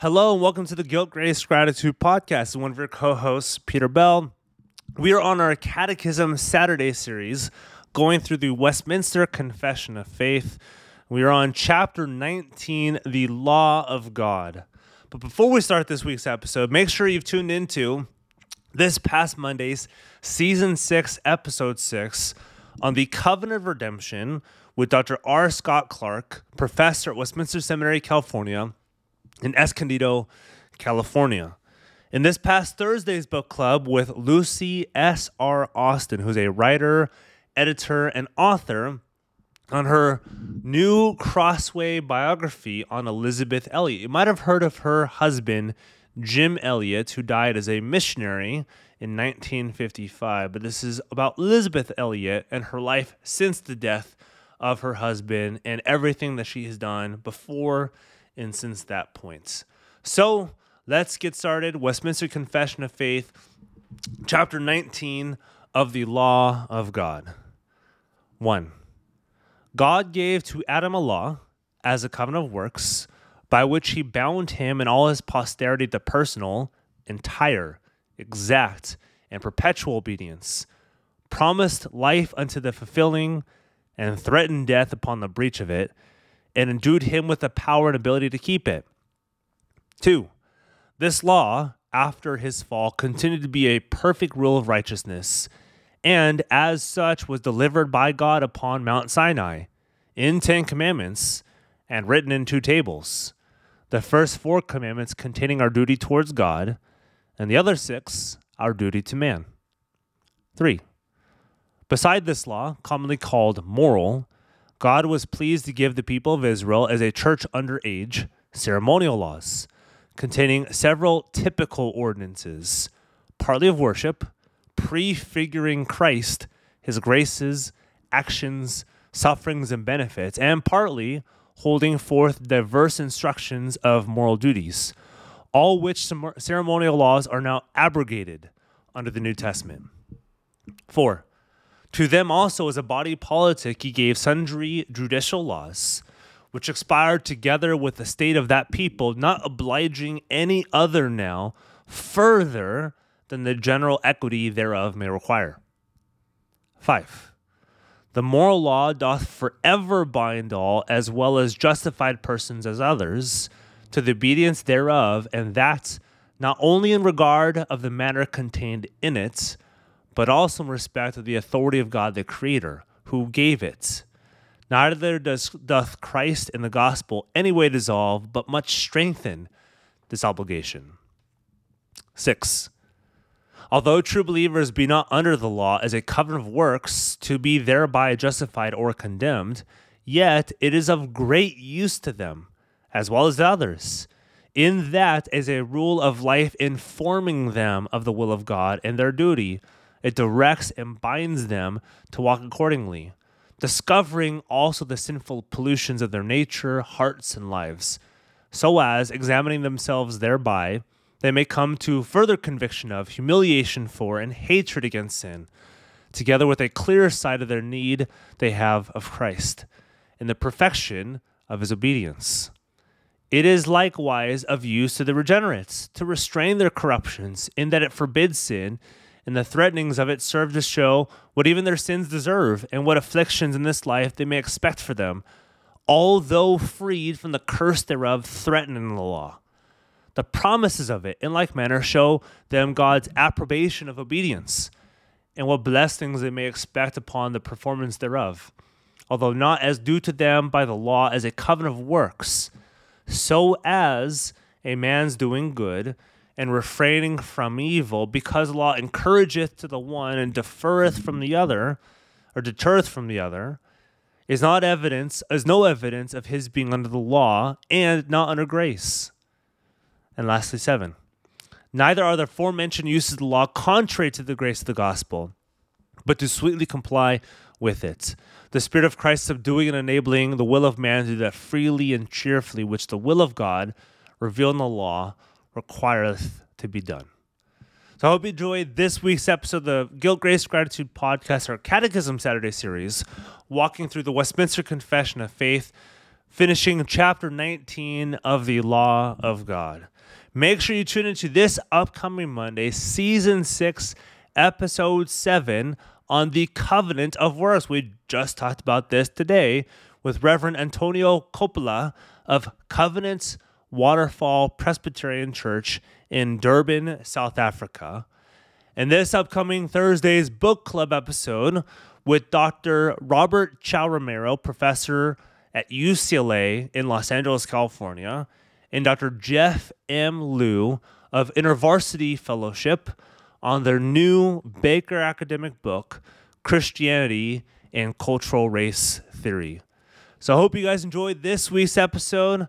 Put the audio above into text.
Hello and welcome to the Guilt, Grace, Gratitude podcast. One of your co-hosts, Peter Bell. We are on our Catechism Saturday series, going through the Westminster Confession of Faith. We are on chapter 19, the Law of God. But before we start this week's episode, make sure you've tuned into this past Monday's season six, episode six on the Covenant of Redemption with Dr. R. Scott Clark, professor at Westminster Seminary, California in Escondido, California. In this past Thursday's book club with Lucy S. R. Austin, who's a writer, editor, and author, on her new Crossway biography on Elisabeth Elliot. You might have heard of her husband, Jim Elliot, who died as a missionary in 1955. But this is about Elisabeth Elliot and her life since the death of her husband and everything that she has done before and since that point. So let's get started. Westminster Confession of Faith, chapter 19 of the Law of God. 1. God gave to Adam a law as a covenant of works by which he bound him and all his posterity to personal, entire, exact, and perpetual obedience, promised life unto the fulfilling, and threatened death upon the breach of it and endued him with the power and ability to keep it. Two, this law, after his fall, continued to be a perfect rule of righteousness, and as such was delivered by God upon Mount Sinai in Ten Commandments and written in two tables. The first four commandments containing our duty towards God, and the other six, our duty to man. Three, beside this law, commonly called moral, God was pleased to give the people of Israel as a church under age ceremonial laws containing several typical ordinances, partly of worship, prefiguring Christ, his graces, actions, sufferings, and benefits, and partly holding forth diverse instructions of moral duties, all which ceremonial laws are now abrogated under the New Testament. Four, to them also, as a body politic, he gave sundry judicial laws, which expired together with the state of that people, not obliging any other now further than the general equity thereof may require. 5. The moral law doth forever bind all, as well as justified persons as others, to the obedience thereof, and that not only in regard of the matter contained in it, but also in respect of the authority of God the Creator, who gave it. Neither does, doth Christ in the gospel any way dissolve, but much strengthen this obligation. 6. Although true believers be not under the law as a covenant of works to be thereby justified or condemned, yet it is of great use to them, as well as to others, in that as a rule of life informing them of the will of God and their duty it directs and binds them to walk accordingly, discovering also the sinful pollutions of their nature, hearts, and lives, so as, examining themselves thereby, they may come to further conviction of, humiliation for, and hatred against sin, together with a clear sight of their need they have of Christ, in the perfection of his obedience. It is likewise of use to the regenerates to restrain their corruptions, in that it forbids sin and the threatenings of it serve to show what even their sins deserve and what afflictions in this life they may expect for them, although freed from the curse thereof threatening the law. The promises of it, in like manner, show them God's approbation of obedience and what blessings they may expect upon the performance thereof, although not as due to them by the law as a covenant of works, so as a man's doing good and refraining from evil, because law encourageth to the one and deferreth from the other, or deterreth from the other, is not evidence, is no evidence of his being under the law and not under grace. And lastly, seven. Neither are the aforementioned uses of the law contrary to the grace of the gospel, but to sweetly comply with it. The Spirit of Christ subduing and enabling the will of man to do that freely and cheerfully, which the will of God, revealed in the law, requireth to be done. So I hope you enjoyed this week's episode of the Guilt, Grace, Gratitude podcast, our Catechism Saturday series, walking through the Westminster Confession of Faith, finishing chapter 19 of the Law of God. Make sure you tune into this upcoming Monday, season 6, episode 7 on the covenant of works. We just talked about this today with Reverend Antonio Coppola of Covenants Waterfall Presbyterian Church in Durban, South Africa. And this upcoming Thursday's book club episode with Dr. Robert Chao Romero, professor at UCLA in Los Angeles, California, and Dr. Jeff M. Liou of InterVarsity Fellowship on their new Baker academic book, Christianity and Critical Race Theory. So I hope you guys enjoyed this week's episode,